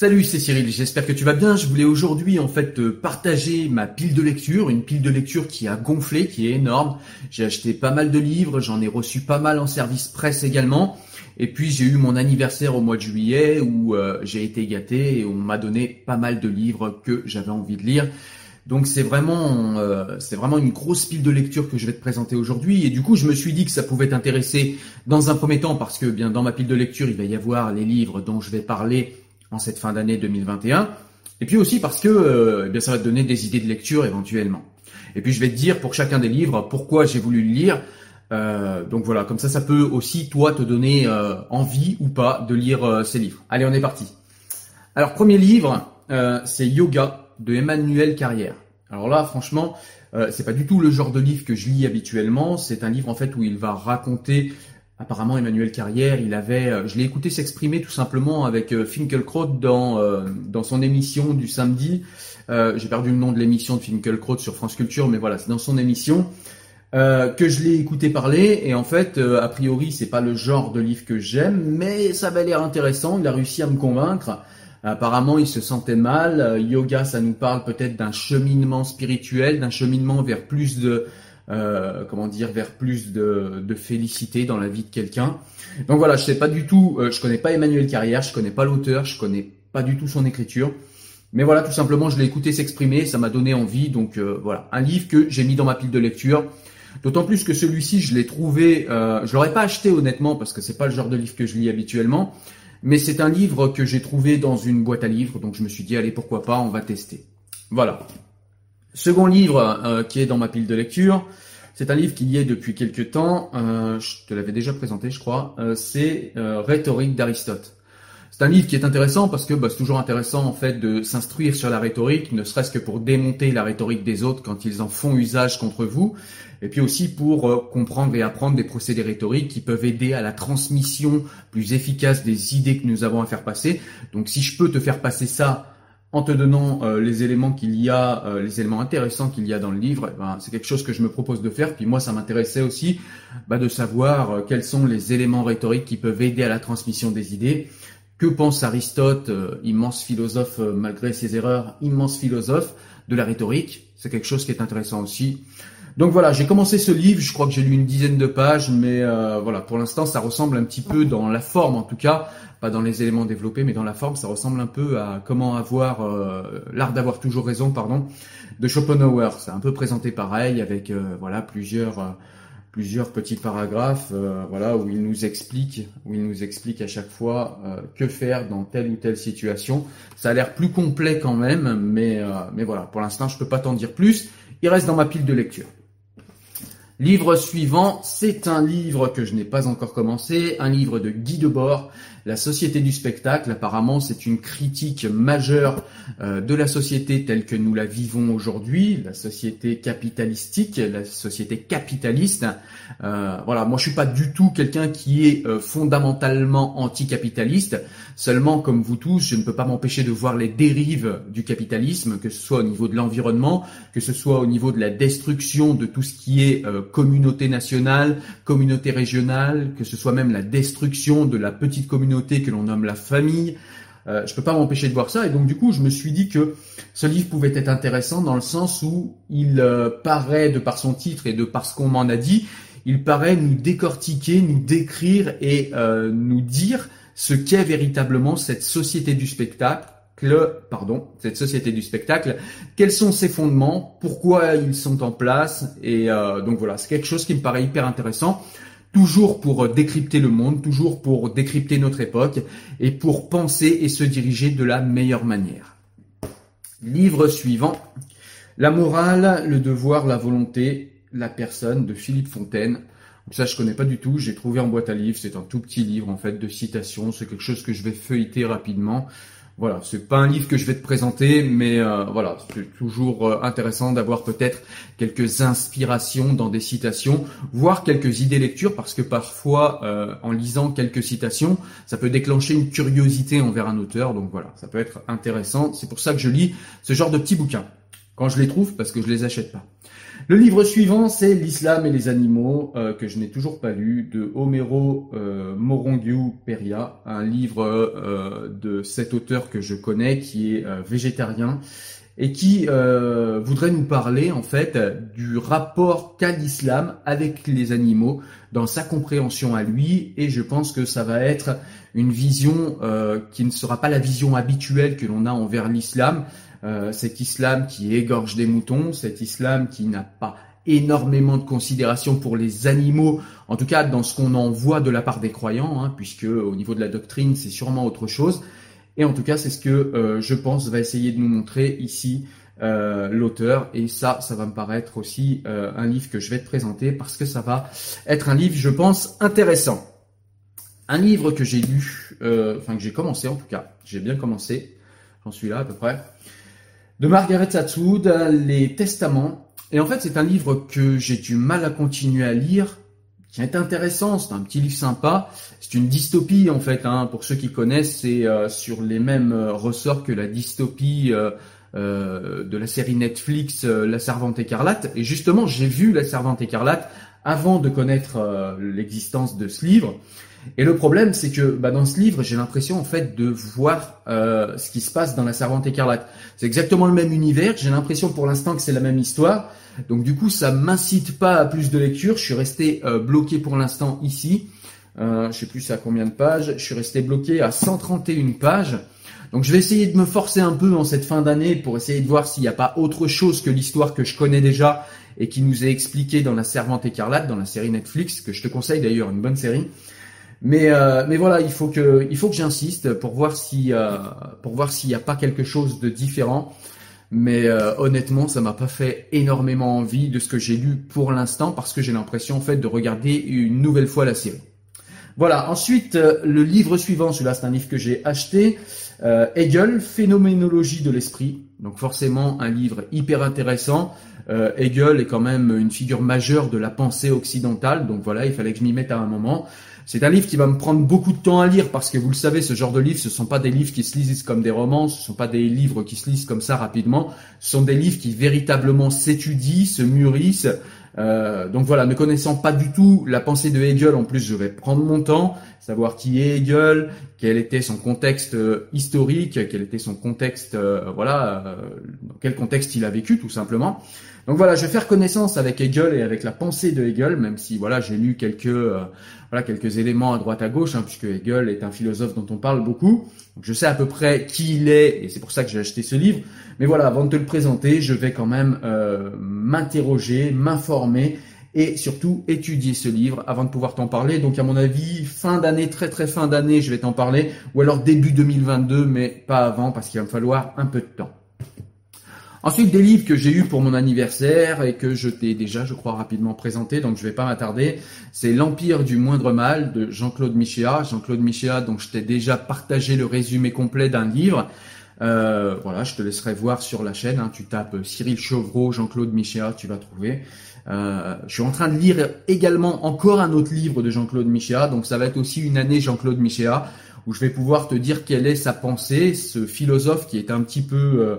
Salut, c'est Cyril, j'espère que tu vas bien. Je voulais aujourd'hui en fait partager ma pile de lecture, une pile de lecture qui a gonflé, qui est énorme. J'ai acheté pas mal de livres, j'en ai reçu pas mal en service presse également. Et puis j'ai eu mon anniversaire au mois de juillet où euh, j'ai été gâté et on m'a donné pas mal de livres que j'avais envie de lire. Donc c'est vraiment, euh, c'est vraiment une grosse pile de lecture que je vais te présenter aujourd'hui. Et du coup, je me suis dit que ça pouvait t'intéresser dans un premier temps parce que bien dans ma pile de lecture, il va y avoir les livres dont je vais parler en cette fin d'année 2021. Et puis aussi parce que euh, eh bien ça va te donner des idées de lecture éventuellement. Et puis je vais te dire pour chacun des livres pourquoi j'ai voulu le lire. Euh, donc voilà, comme ça, ça peut aussi toi te donner euh, envie ou pas de lire euh, ces livres. Allez, on est parti. Alors premier livre, euh, c'est Yoga de Emmanuel Carrière. Alors là, franchement, c'est pas du tout le genre de livre que je lis habituellement. C'est un livre en fait où il va raconter Apparemment, Emmanuel Carrière, il avait, euh, je l'ai écouté s'exprimer tout simplement avec euh, Finkelkraut dans euh, dans son émission du samedi. J'ai perdu le nom de l'émission de Finkelkraut sur France Culture, mais voilà, c'est dans son émission que je l'ai écouté parler. Et en fait, a priori, c'est pas le genre de livre que j'aime, mais ça avait l'air intéressant. Il a réussi à me convaincre. Apparemment, il se sentait mal. yoga, ça nous parle peut-être d'un cheminement spirituel, d'un cheminement vers plus de euh, comment dire, vers plus de, de, félicité dans la vie de quelqu'un. Donc voilà, je sais pas du tout, euh, je connais pas Emmanuel Carrière, je connais pas l'auteur, je connais pas du tout son écriture. Mais voilà, tout simplement, je l'ai écouté s'exprimer, ça m'a donné envie. Donc euh, voilà, un livre que j'ai mis dans ma pile de lecture. D'autant plus que celui-ci, je l'ai trouvé, euh, je l'aurais pas acheté honnêtement parce que c'est pas le genre de livre que je lis habituellement. Mais c'est un livre que j'ai trouvé dans une boîte à livres, donc je me suis dit allez pourquoi pas, on va tester. Voilà. Second livre euh, qui est dans ma pile de lecture, c'est un livre qui y est depuis quelques temps, euh, je te l'avais déjà présenté je crois, euh, c'est Rhétorique d'Aristote. C'est un livre qui est intéressant parce que bah, c'est toujours intéressant en fait de s'instruire sur la rhétorique, ne serait-ce que pour démonter la rhétorique des autres quand ils en font usage contre vous, et puis aussi pour comprendre et apprendre des procédés rhétoriques qui peuvent aider à la transmission plus efficace des idées que nous avons à faire passer. Donc si je peux te faire passer ça en te donnant euh, les éléments qu'il y a, euh, les éléments intéressants qu'il y a dans le livre, eh ben, c'est quelque chose que je me propose de faire. Puis moi, ça m'intéressait aussi bah, de savoir euh, quels sont les éléments rhétoriques qui peuvent aider à la transmission des idées. Que pense Aristote, immense philosophe malgré ses erreurs, immense philosophe de la rhétorique? C'est quelque chose qui est intéressant aussi. Donc voilà, j'ai commencé ce livre, je crois que j'ai lu une dizaine de pages, mais voilà, pour l'instant, ça ressemble un petit peu dans la forme, en tout cas, pas dans les éléments développés, mais dans la forme, ça ressemble un peu à comment avoir euh, l'art d'avoir toujours raison, pardon, de Schopenhauer. C'est un peu présenté pareil avec euh, voilà plusieurs euh, plusieurs petits paragraphes, voilà où il nous explique où il nous explique à chaque fois que faire dans telle ou telle situation. Ça a l'air plus complet quand même, mais mais voilà, pour l'instant je peux pas t'en dire plus. Il reste dans ma pile de lecture. Livre suivant, c'est un livre que je n'ai pas encore commencé, un livre de Guy Debord, la société du spectacle. Apparemment, c'est une critique majeure euh, de la société telle que nous la vivons aujourd'hui, la société capitalistique, la société capitaliste. Euh, voilà, moi je suis pas du tout quelqu'un qui est euh, fondamentalement anticapitaliste. Seulement, comme vous tous, je ne peux pas m'empêcher de voir les dérives du capitalisme, que ce soit au niveau de l'environnement, que ce soit au niveau de la destruction de tout ce qui est communauté nationale, communauté régionale, que ce soit même la destruction de la petite communauté que l'on nomme la famille. Euh, je peux pas m'empêcher de voir ça et donc du coup je me suis dit que ce livre pouvait être intéressant dans le sens où il euh, paraît de par son titre et de par ce qu'on m'en a dit, il paraît nous décortiquer, nous décrire et euh, nous dire ce qu'est véritablement cette société du spectacle pardon, cette société du spectacle, quels sont ses fondements, pourquoi ils sont en place, et donc voilà, c'est quelque chose qui me paraît hyper intéressant toujours pour décrypter le monde, toujours pour décrypter notre époque et pour penser et se diriger de la meilleure manière. Livre suivant, La morale, le devoir, la volonté, la personne de Philippe Fontaine. Ça, je connais pas du tout. J'ai trouvé en boîte à livres. C'est un tout petit livre, en fait, de citations. C'est quelque chose que je vais feuilleter rapidement. Voilà, c'est pas un livre que je vais te présenter, mais euh, voilà, c'est toujours euh, intéressant d'avoir peut-être quelques inspirations dans des citations, voire quelques idées lecture, parce que parfois, euh, en lisant quelques citations, ça peut déclencher une curiosité envers un auteur. Donc voilà, ça peut être intéressant. C'est pour ça que je lis ce genre de petits bouquins quand je les trouve, parce que je les achète pas. Le livre suivant, c'est L'islam et les animaux, euh, que je n'ai toujours pas lu, de Homero euh, Morongiu Peria, un livre euh, de cet auteur que je connais, qui est euh, végétarien, et qui voudrait nous parler en fait du rapport qu'a l'islam avec les animaux dans sa compréhension à lui, et je pense que ça va être une vision qui ne sera pas la vision habituelle que l'on a envers l'islam, euh, cet islam qui égorge des moutons, cet islam qui n'a pas énormément de considération pour les animaux, en tout cas dans ce qu'on en voit de la part des croyants, hein, puisque au niveau de la doctrine c'est sûrement autre chose. Et en tout cas c'est ce que euh, je pense va essayer de nous montrer ici euh, l'auteur. Et ça, ça va me paraître aussi un livre que je vais te présenter parce que ça va être un livre, je pense, intéressant. Un livre que j'ai lu, enfin que j'ai commencé en tout cas, j'ai bien commencé, j'en suis là à peu près de Margaret Atwood, Les Testaments. Et en fait, c'est un livre que j'ai du mal à continuer à lire, qui est intéressant, c'est un petit livre sympa. C'est une dystopie en fait, hein. pour ceux qui connaissent, c'est euh, sur les mêmes euh, ressorts que la dystopie euh, de la série Netflix La Servante écarlate. Et justement, j'ai vu La Servante écarlate avant de connaître l'existence de ce livre. Et le problème, c'est que bah, dans ce livre, j'ai l'impression en fait de voir euh, ce qui se passe dans La Servante écarlate. C'est exactement le même univers. J'ai l'impression pour l'instant que c'est la même histoire. Donc du coup, ça m'incite pas à plus de lecture. Je suis resté euh, bloqué pour l'instant ici. Euh, je sais plus à combien de pages. Je suis resté bloqué à 131 pages. Donc je vais essayer de me forcer un peu en cette fin d'année pour essayer de voir s'il n'y a pas autre chose que l'histoire que je connais déjà et qui nous est expliquée dans La Servante écarlate, dans la série Netflix, que je te conseille d'ailleurs, une bonne série. Mais euh, mais voilà, il faut que il faut que j'insiste pour voir si euh, pour voir s'il n'y a pas quelque chose de différent. Mais euh, honnêtement, ça m'a pas fait énormément envie de ce que j'ai lu pour l'instant parce que j'ai l'impression en fait de regarder une nouvelle fois la série. Voilà. Ensuite, le livre suivant, celui-là, c'est un livre que j'ai acheté. Hegel, Phénoménologie de l'esprit. Donc forcément un livre hyper intéressant. Hegel est quand même une figure majeure de la pensée occidentale. Donc voilà, il fallait que je m'y mette à un moment. C'est un livre qui va me prendre beaucoup de temps à lire parce que vous le savez, ce genre de livres, ce sont pas des livres qui se lisent comme des romans, ce sont pas des livres qui se lisent comme ça rapidement. Ce sont des livres qui véritablement s'étudient, se mûrissent. Euh, donc voilà, ne connaissant pas du tout la pensée de Hegel, en plus je vais prendre mon temps, savoir qui est Hegel, quel était son contexte euh, historique, quel était son contexte, euh, voilà, dans quel contexte il a vécu tout simplement. Donc voilà, je vais faire connaissance avec Hegel et avec la pensée de Hegel, même si voilà, j'ai lu quelques voilà quelques éléments à droite à gauche, hein, puisque Hegel est un philosophe dont on parle beaucoup. Je sais à peu près qui il est et c'est pour ça que j'ai acheté ce livre. Mais voilà, avant de te le présenter, je vais quand même euh, m'interroger, m'informer et surtout étudier ce livre avant de pouvoir t'en parler. Donc à mon avis, fin d'année, très très fin d'année, je vais t'en parler, ou alors début 2022, mais pas avant parce qu'il va me falloir un peu de temps. Ensuite, des livres que j'ai eu pour mon anniversaire et que je t'ai déjà, je crois, rapidement présenté, donc je vais pas m'attarder. C'est L'Empire du moindre mal de Jean-Claude Michéa. Jean-Claude Michéa, donc je t'ai déjà partagé le résumé complet d'un livre. Euh, voilà, je te laisserai voir sur la chaîne. Hein. tu tapes Cyril Chevreau, Jean-Claude Michéa, tu vas trouver. Euh, je suis en train de lire également encore un autre livre de Jean-Claude Michéa, donc ça va être aussi une année Jean-Claude Michéa, où je vais pouvoir te dire quelle est sa pensée, ce philosophe qui est un petit peu euh,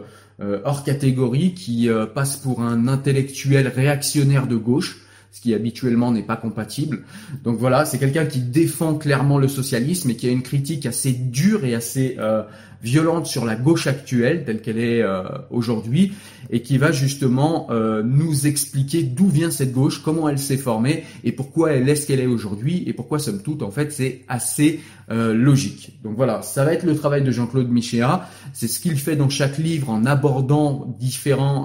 hors catégorie, qui euh, passe pour un intellectuel réactionnaire de gauche, ce qui habituellement n'est pas compatible. Donc voilà, c'est quelqu'un qui défend clairement le socialisme et qui a une critique assez dure et assez euh, violente sur la gauche actuelle telle qu'elle est euh, aujourd'hui et qui va justement euh, nous expliquer d'où vient cette gauche, comment elle s'est formée et pourquoi elle est ce qu'elle est aujourd'hui et pourquoi somme toute en fait c'est assez logique. Donc voilà, ça va être le travail de Jean-Claude Michéa, c'est ce qu'il fait dans chaque livre en abordant différents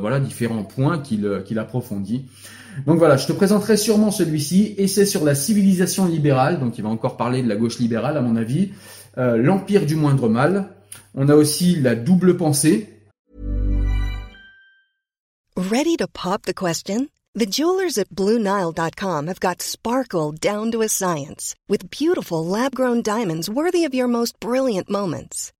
voilà différents points qu'il qu'il approfondit. Donc voilà, je te présenterai sûrement celui-ci, et c'est sur la civilisation libérale, donc il va encore parler de la gauche libérale à mon avis, euh, l'empire du moindre mal. On a aussi la double pensée. Ready to pop the question? The jewelers at BlueNile.com have got sparkle down to a science, with beautiful lab-grown diamonds worthy of your most brilliant moments.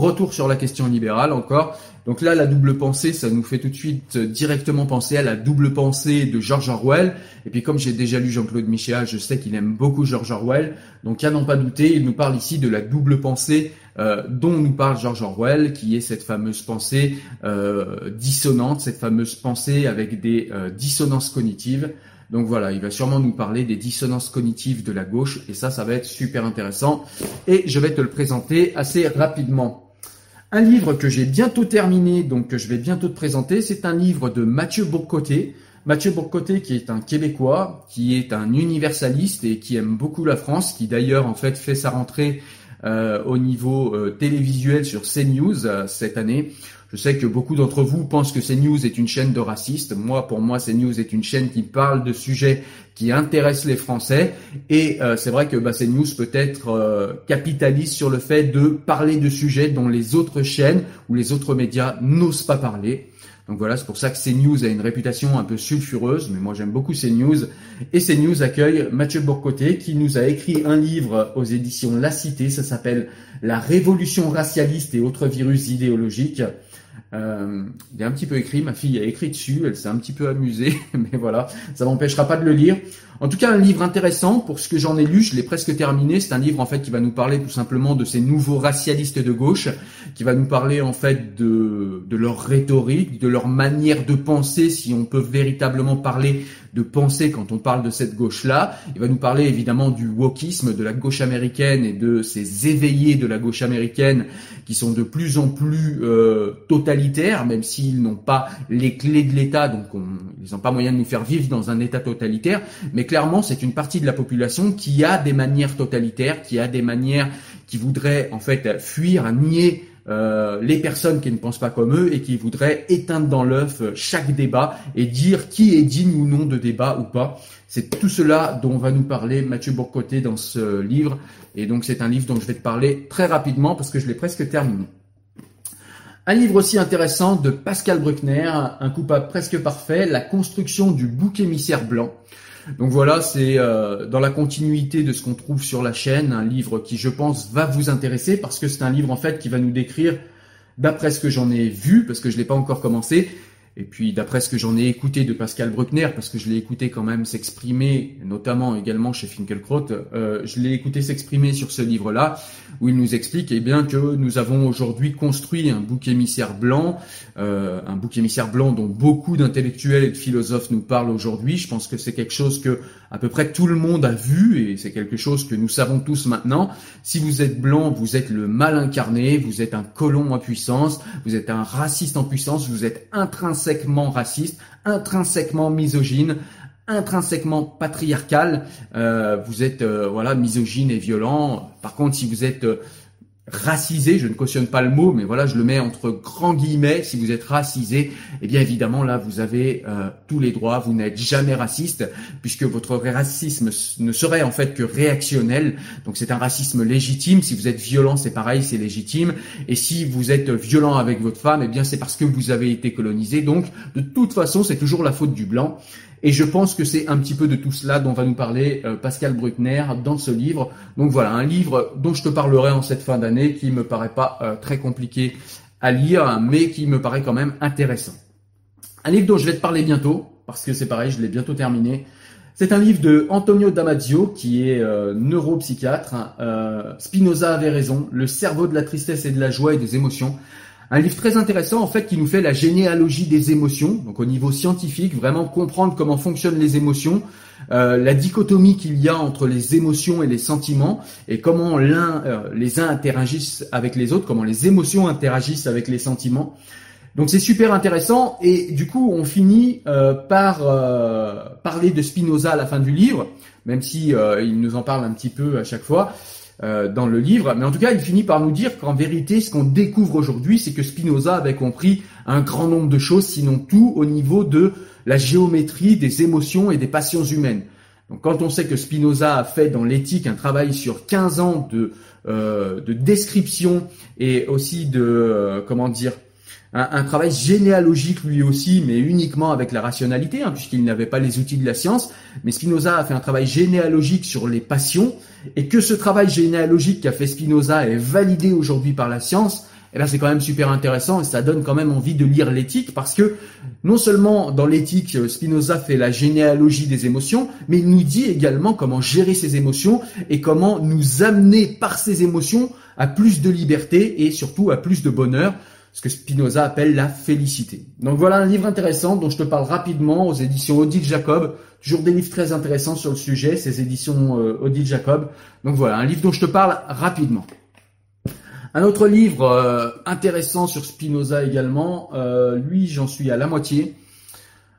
Retour sur la question libérale encore. Donc là, la double pensée, ça nous fait tout de suite euh, directement penser à la double pensée de George Orwell. Et puis comme j'ai déjà lu Jean-Claude Michéa, je sais qu'il aime beaucoup George Orwell. Donc à n'en pas douter, il nous parle ici de la double pensée euh, dont nous parle George Orwell, qui est cette fameuse pensée euh, dissonante, cette fameuse pensée avec des dissonances cognitives. Donc voilà, il va sûrement nous parler des dissonances cognitives de la gauche et ça, ça va être super intéressant. Et je vais te le présenter assez rapidement. Un livre que j'ai bientôt terminé, donc que je vais bientôt te présenter, c'est un livre de Mathieu Bourcoté. Mathieu Bourcoté qui est un Québécois, qui est un universaliste et qui aime beaucoup la France, qui d'ailleurs en fait fait sa rentrée euh, au niveau euh, télévisuel sur CNews euh, cette année. Je sais que beaucoup d'entre vous pensent que CNews est une chaîne de racistes. Moi, pour moi, CNews est une chaîne qui parle de sujets qui intéressent les Français. Et euh, c'est vrai que bah, CNews peut-être euh, capitalise sur le fait de parler de sujets dont les autres chaînes ou les autres médias n'osent pas parler. Donc voilà, c'est pour ça que CNews a une réputation un peu sulfureuse, mais moi j'aime beaucoup CNews. Et CNews accueille Mathieu Bourcoté qui nous a écrit un livre aux éditions La Cité, ça s'appelle La révolution racialiste et autres virus idéologiques. Euh, il est un petit peu écrit, ma fille a écrit dessus, elle s'est un petit peu amusée, mais voilà, ça m'empêchera pas de le lire. En tout cas, un livre intéressant pour ce que j'en ai lu, je l'ai presque terminé. C'est un livre en fait qui va nous parler tout simplement de ces nouveaux racialistes de gauche, qui va nous parler en fait de, de leur rhétorique, de leur manière de penser, si on peut véritablement parler de penser quand on parle de cette gauche-là. Il va nous parler évidemment du wokisme de la gauche américaine et de ces éveillés de la gauche américaine qui sont de plus en plus euh, totalitaires, même s'ils n'ont pas les clés de l'État, donc on, ils n'ont pas moyen de nous faire vivre dans un État totalitaire. Mais clairement, c'est une partie de la population qui a des manières totalitaires, qui a des manières qui voudraient en fait fuir, nier euh, les personnes qui ne pensent pas comme eux et qui voudraient éteindre dans l'œuf chaque débat et dire qui est digne ou non de débat ou pas. C'est tout cela dont va nous parler Mathieu Bourcoté dans ce livre. Et donc c'est un livre dont je vais te parler très rapidement parce que je l'ai presque terminé. Un livre aussi intéressant de Pascal Bruckner, un coupable presque parfait, La construction du bouc émissaire blanc. Donc voilà, c'est euh, dans la continuité de ce qu'on trouve sur la chaîne, un livre qui je pense va vous intéresser parce que c'est un livre en fait qui va nous décrire, d'après ce que j'en ai vu, parce que je l'ai pas encore commencé, Et puis d'après ce que j'en ai écouté de Pascal Bruckner, parce que je l'ai écouté quand même s'exprimer, notamment également chez Finkelkraut, euh, je l'ai écouté s'exprimer sur ce livre-là, où il nous explique eh bien que nous avons aujourd'hui construit un bouc émissaire blanc, euh, un bouc émissaire blanc dont beaucoup d'intellectuels et de philosophes nous parlent aujourd'hui. Je pense que c'est quelque chose que à peu près tout le monde a vu et c'est quelque chose que nous savons tous maintenant. Si vous êtes blanc, vous êtes le mal incarné, vous êtes un colon en puissance, vous êtes un raciste en puissance, vous êtes intrinsèquement raciste, intrinsèquement misogyne, intrinsèquement patriarcal, euh, vous êtes euh, voilà misogyne et violent. Par contre, si vous êtes euh, racisé, je ne cautionne pas le mot, mais voilà, je le mets entre grands guillemets, si vous êtes racisé, eh bien évidemment là, vous avez euh, tous les droits, vous n'êtes jamais raciste, puisque votre racisme ne serait en fait que réactionnel, donc c'est un racisme légitime, si vous êtes violent, c'est pareil, c'est légitime, et si vous êtes violent avec votre femme, eh bien c'est parce que vous avez été colonisé, donc de toute façon, c'est toujours la faute du blanc, et je pense que c'est un petit peu de tout cela dont va nous parler euh, Pascal Bruckner dans ce livre. Donc voilà, un livre dont je te parlerai en cette fin d'année qui me paraît pas euh, très compliqué à lire, mais qui me paraît quand même intéressant. Un livre dont je vais te parler bientôt, parce que c'est pareil, je l'ai bientôt terminé. C'est un livre de Antonio Damasio, qui est euh, neuropsychiatre. Spinoza avait raison, le cerveau de la tristesse et de la joie et des émotions. Un livre très intéressant en fait qui nous fait la généalogie des émotions, donc au niveau scientifique, vraiment comprendre comment fonctionnent les émotions, euh, la dichotomie qu'il y a entre les émotions et les sentiments, et comment l'un, euh, les uns interagissent avec les autres, comment les émotions interagissent avec les sentiments. Donc c'est super intéressant et du coup on finit euh, par parler de Spinoza à la fin du livre, même si il nous en parle un petit peu à chaque fois. Euh, dans le livre. Mais en tout cas, il finit par nous dire qu'en vérité, ce qu'on découvre aujourd'hui, c'est que Spinoza avait compris un grand nombre de choses, sinon tout, au niveau de la géométrie des émotions et des passions humaines. Donc quand on sait que Spinoza a fait dans l'éthique un travail sur 15 ans de, euh, de description et aussi de, euh, comment dire, un, travail généalogique lui aussi, mais uniquement avec la rationalité, hein, puisqu'il n'avait pas les outils de la science. Mais Spinoza a fait un travail généalogique sur les passions, et que ce travail généalogique qu'a fait Spinoza est validé aujourd'hui par la science, eh là c'est quand même super intéressant et ça donne quand même envie de lire l'éthique parce que non seulement dans l'éthique Spinoza fait la généalogie des émotions, mais il nous dit également comment gérer ces émotions et comment nous amener par ces émotions à plus de liberté et surtout à plus de bonheur ce que Spinoza appelle la félicité. Donc voilà un livre intéressant dont je te parle rapidement aux éditions Odile Jacob. Toujours des livres très intéressants sur le sujet, ces éditions euh, Odile Jacob. Donc voilà, un livre dont je te parle rapidement. Un autre livre euh, intéressant sur Spinoza également, euh, lui j'en suis à la moitié.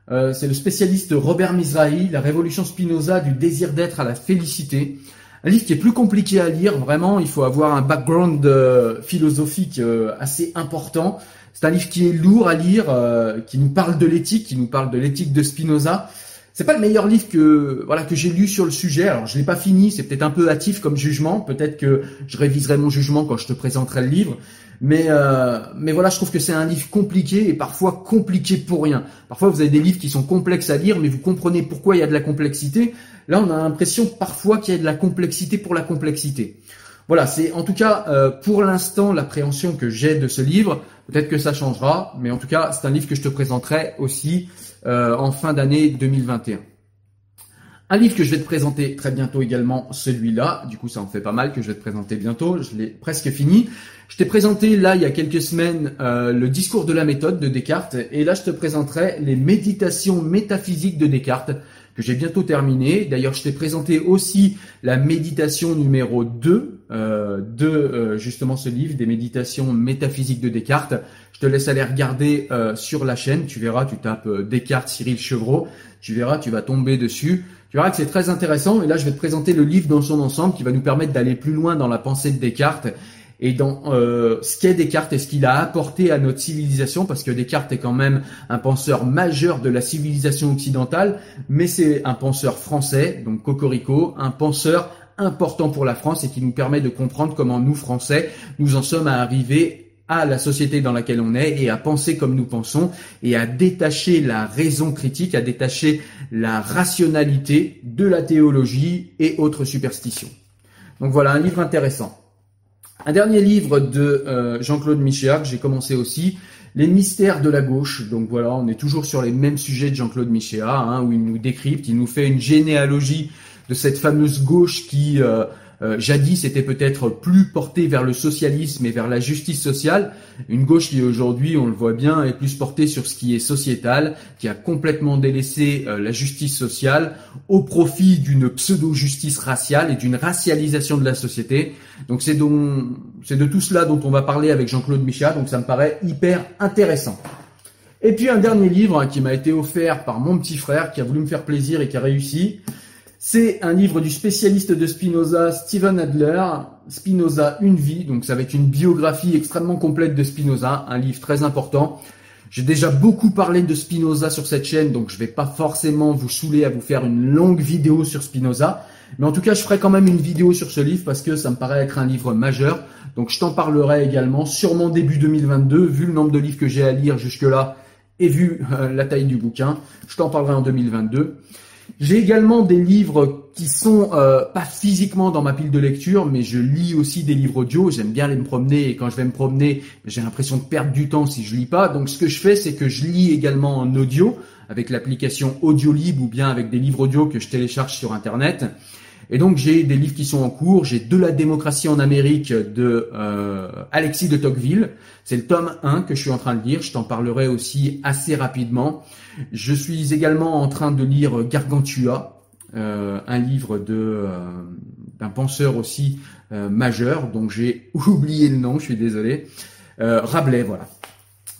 c'est le spécialiste Robert Mizrahi, La révolution Spinoza du désir d'être à la félicité. Un livre qui est plus compliqué à lire, vraiment, il faut avoir un background euh, philosophique euh, assez important. C'est un livre qui est lourd à lire, euh, qui nous parle de l'éthique, qui nous parle de l'éthique de Spinoza. C'est pas le meilleur livre que voilà que j'ai lu sur le sujet. Alors je l'ai pas fini, c'est peut-être un peu hâtif comme jugement. Peut-être que je réviserai mon jugement quand je te présenterai le livre. Mais euh, mais voilà, je trouve que c'est un livre compliqué et parfois compliqué pour rien. Parfois vous avez des livres qui sont complexes à lire, mais vous comprenez pourquoi il y a de la complexité. Là, on a l'impression parfois qu'il y a de la complexité pour la complexité. Voilà, c'est en tout cas euh, pour l'instant l'appréhension que j'ai de ce livre. Peut-être que ça changera, mais en tout cas c'est un livre que je te présenterai aussi euh, en fin d'année 2021. Un livre que je vais te présenter très bientôt également, celui-là. Du coup, ça en fait pas mal que je vais te présenter bientôt. Je l'ai presque fini. Je t'ai présenté là il y a quelques semaines euh, le discours de la méthode de Descartes, et là je te présenterai les méditations métaphysiques de Descartes que j'ai bientôt terminé. D'ailleurs, je t'ai présenté aussi la méditation numéro 2 euh, de euh, justement ce livre, des méditations métaphysiques de Descartes. Je te laisse aller regarder euh, sur la chaîne. Tu verras, tu tapes euh, Descartes Cyril Chevreau. Tu verras, tu vas tomber dessus. Tu verras que c'est très intéressant. Et là, je vais te présenter le livre dans son ensemble qui va nous permettre d'aller plus loin dans la pensée de Descartes et dans euh, ce qu'est Descartes et ce qu'il a apporté à notre civilisation, parce que Descartes est quand même un penseur majeur de la civilisation occidentale, mais c'est un penseur français, donc Cocorico, un penseur important pour la France et qui nous permet de comprendre comment nous, Français, nous en sommes à arriver à la société dans laquelle on est et à penser comme nous pensons et à détacher la raison critique, à détacher la rationalité de la théologie et autres superstitions. Donc voilà un livre intéressant. Un dernier livre de euh, Jean-Claude Michéa que j'ai commencé aussi, Les mystères de la gauche. Donc voilà, on est toujours sur les mêmes sujets de Jean-Claude Michéa, hein, où il nous décrypte, il nous fait une généalogie de cette fameuse gauche qui euh, euh, jadis était peut-être plus portée vers le socialisme et vers la justice sociale, une gauche qui aujourd'hui, on le voit bien, est plus portée sur ce qui est sociétal, qui a complètement délaissé euh, la justice sociale au profit d'une pseudo-justice raciale et d'une racialisation de la société. Donc c'est de tout cela dont on va parler avec Jean-Claude Michat, donc ça me paraît hyper intéressant. Et puis un dernier livre hein, qui m'a été offert par mon petit frère qui a voulu me faire plaisir et qui a réussi. C'est un livre du spécialiste de Spinoza, Steven Adler, Spinoza, une vie. Donc ça va être une biographie extrêmement complète de Spinoza, un livre très important. J'ai déjà beaucoup parlé de Spinoza sur cette chaîne, donc je vais pas forcément vous saouler à vous faire une longue vidéo sur Spinoza. Mais en tout cas, je ferai quand même une vidéo sur ce livre parce que ça me paraît être un livre majeur. Donc je t'en parlerai également, sûrement début 2022, vu le nombre de livres que j'ai à lire jusque-là et vu euh, la taille du bouquin. Je t'en parlerai en 2022. J'ai également des livres qui sont euh, pas physiquement dans ma pile de lecture, mais je lis aussi des livres audio. J'aime bien aller me promener et quand je vais me promener, j'ai l'impression de perdre du temps si je lis pas. Donc ce que je fais, c'est que je lis également en audio avec l'application Audiolib ou bien avec des livres audio que je télécharge sur Internet. Et donc j'ai des livres qui sont en cours. J'ai De la démocratie en Amérique de euh, Alexis de Tocqueville. C'est le tome 1 que je suis en train de lire. Je t'en parlerai aussi assez rapidement. Je suis également en train de lire Gargantua, euh, un livre de euh, d'un penseur aussi majeur, donc j'ai oublié le nom, je suis désolé. Rabelais, voilà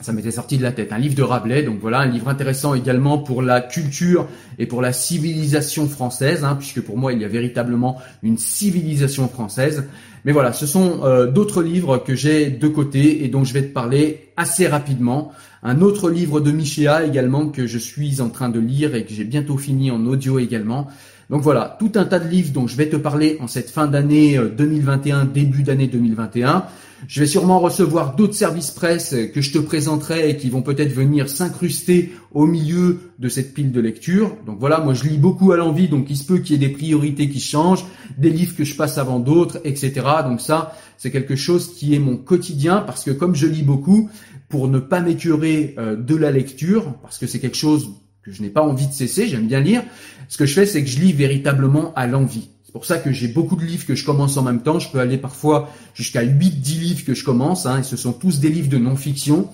ça m'était sorti de la tête. Un livre de Rabelais, donc voilà, un livre intéressant également pour la culture et pour la civilisation française, hein, puisque pour moi il y a véritablement une civilisation française. Mais voilà, ce sont euh, d'autres livres que j'ai de côté et dont je vais te parler assez rapidement. Un autre livre de Michéa également que je suis en train de lire et que j'ai bientôt fini en audio également. Donc voilà, tout un tas de livres dont je vais te parler en cette fin d'année 2021, euh, début d'année 2021. Je vais sûrement recevoir d'autres services presse que je te présenterai et qui vont peut-être venir s'incruster au milieu de cette pile de lecture. Donc voilà, moi je lis beaucoup à l'envie, donc il se peut qu'il y ait des priorités qui changent, des livres que je passe avant d'autres, etc. Donc ça, c'est quelque chose qui est mon quotidien parce que comme je lis beaucoup, pour ne pas m'écurer euh, de la lecture, parce que c'est quelque chose que je n'ai pas envie de cesser, j'aime bien lire, ce que je fais, c'est que je lis véritablement à l'envie. C'est pour ça que j'ai beaucoup de livres que je commence en même temps. Je peux aller parfois jusqu'à 8-10 livres que je commence, hein, et ce sont tous des livres de non-fiction.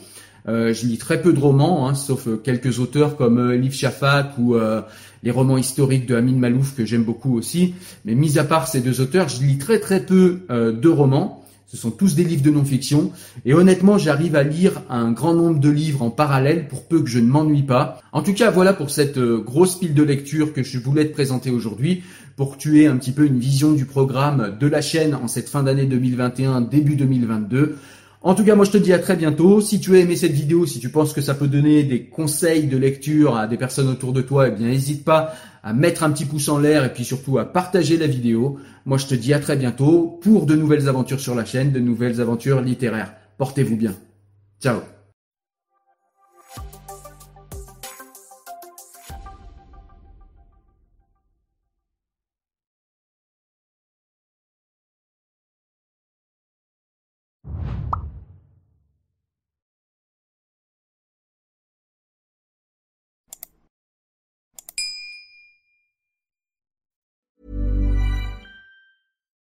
Euh, je lis très peu de romans, hein, sauf euh, quelques auteurs comme euh, Elif Shafak ou euh, les romans historiques de Amin Malouf que j'aime beaucoup aussi. Mais mis à part ces deux auteurs, je lis très très peu de romans. Ce sont tous des livres de non-fiction. Et honnêtement, j'arrive à lire un grand nombre de livres en parallèle pour peu que je ne m'ennuie pas. En tout cas, voilà pour cette euh, grosse pile de lecture que je voulais te présenter aujourd'hui pour que tu aies un petit peu une vision du programme de la chaîne en cette fin d'année 2021, début 2022. En tout cas, moi je te dis à très bientôt. Si tu as aimé cette vidéo, si tu penses que ça peut donner des conseils de lecture à des personnes autour de toi, eh bien n'hésite pas à mettre un petit pouce en l'air et puis surtout à partager la vidéo. Moi je te dis à très bientôt pour de nouvelles aventures sur la chaîne, de nouvelles aventures littéraires. Portez-vous bien. Ciao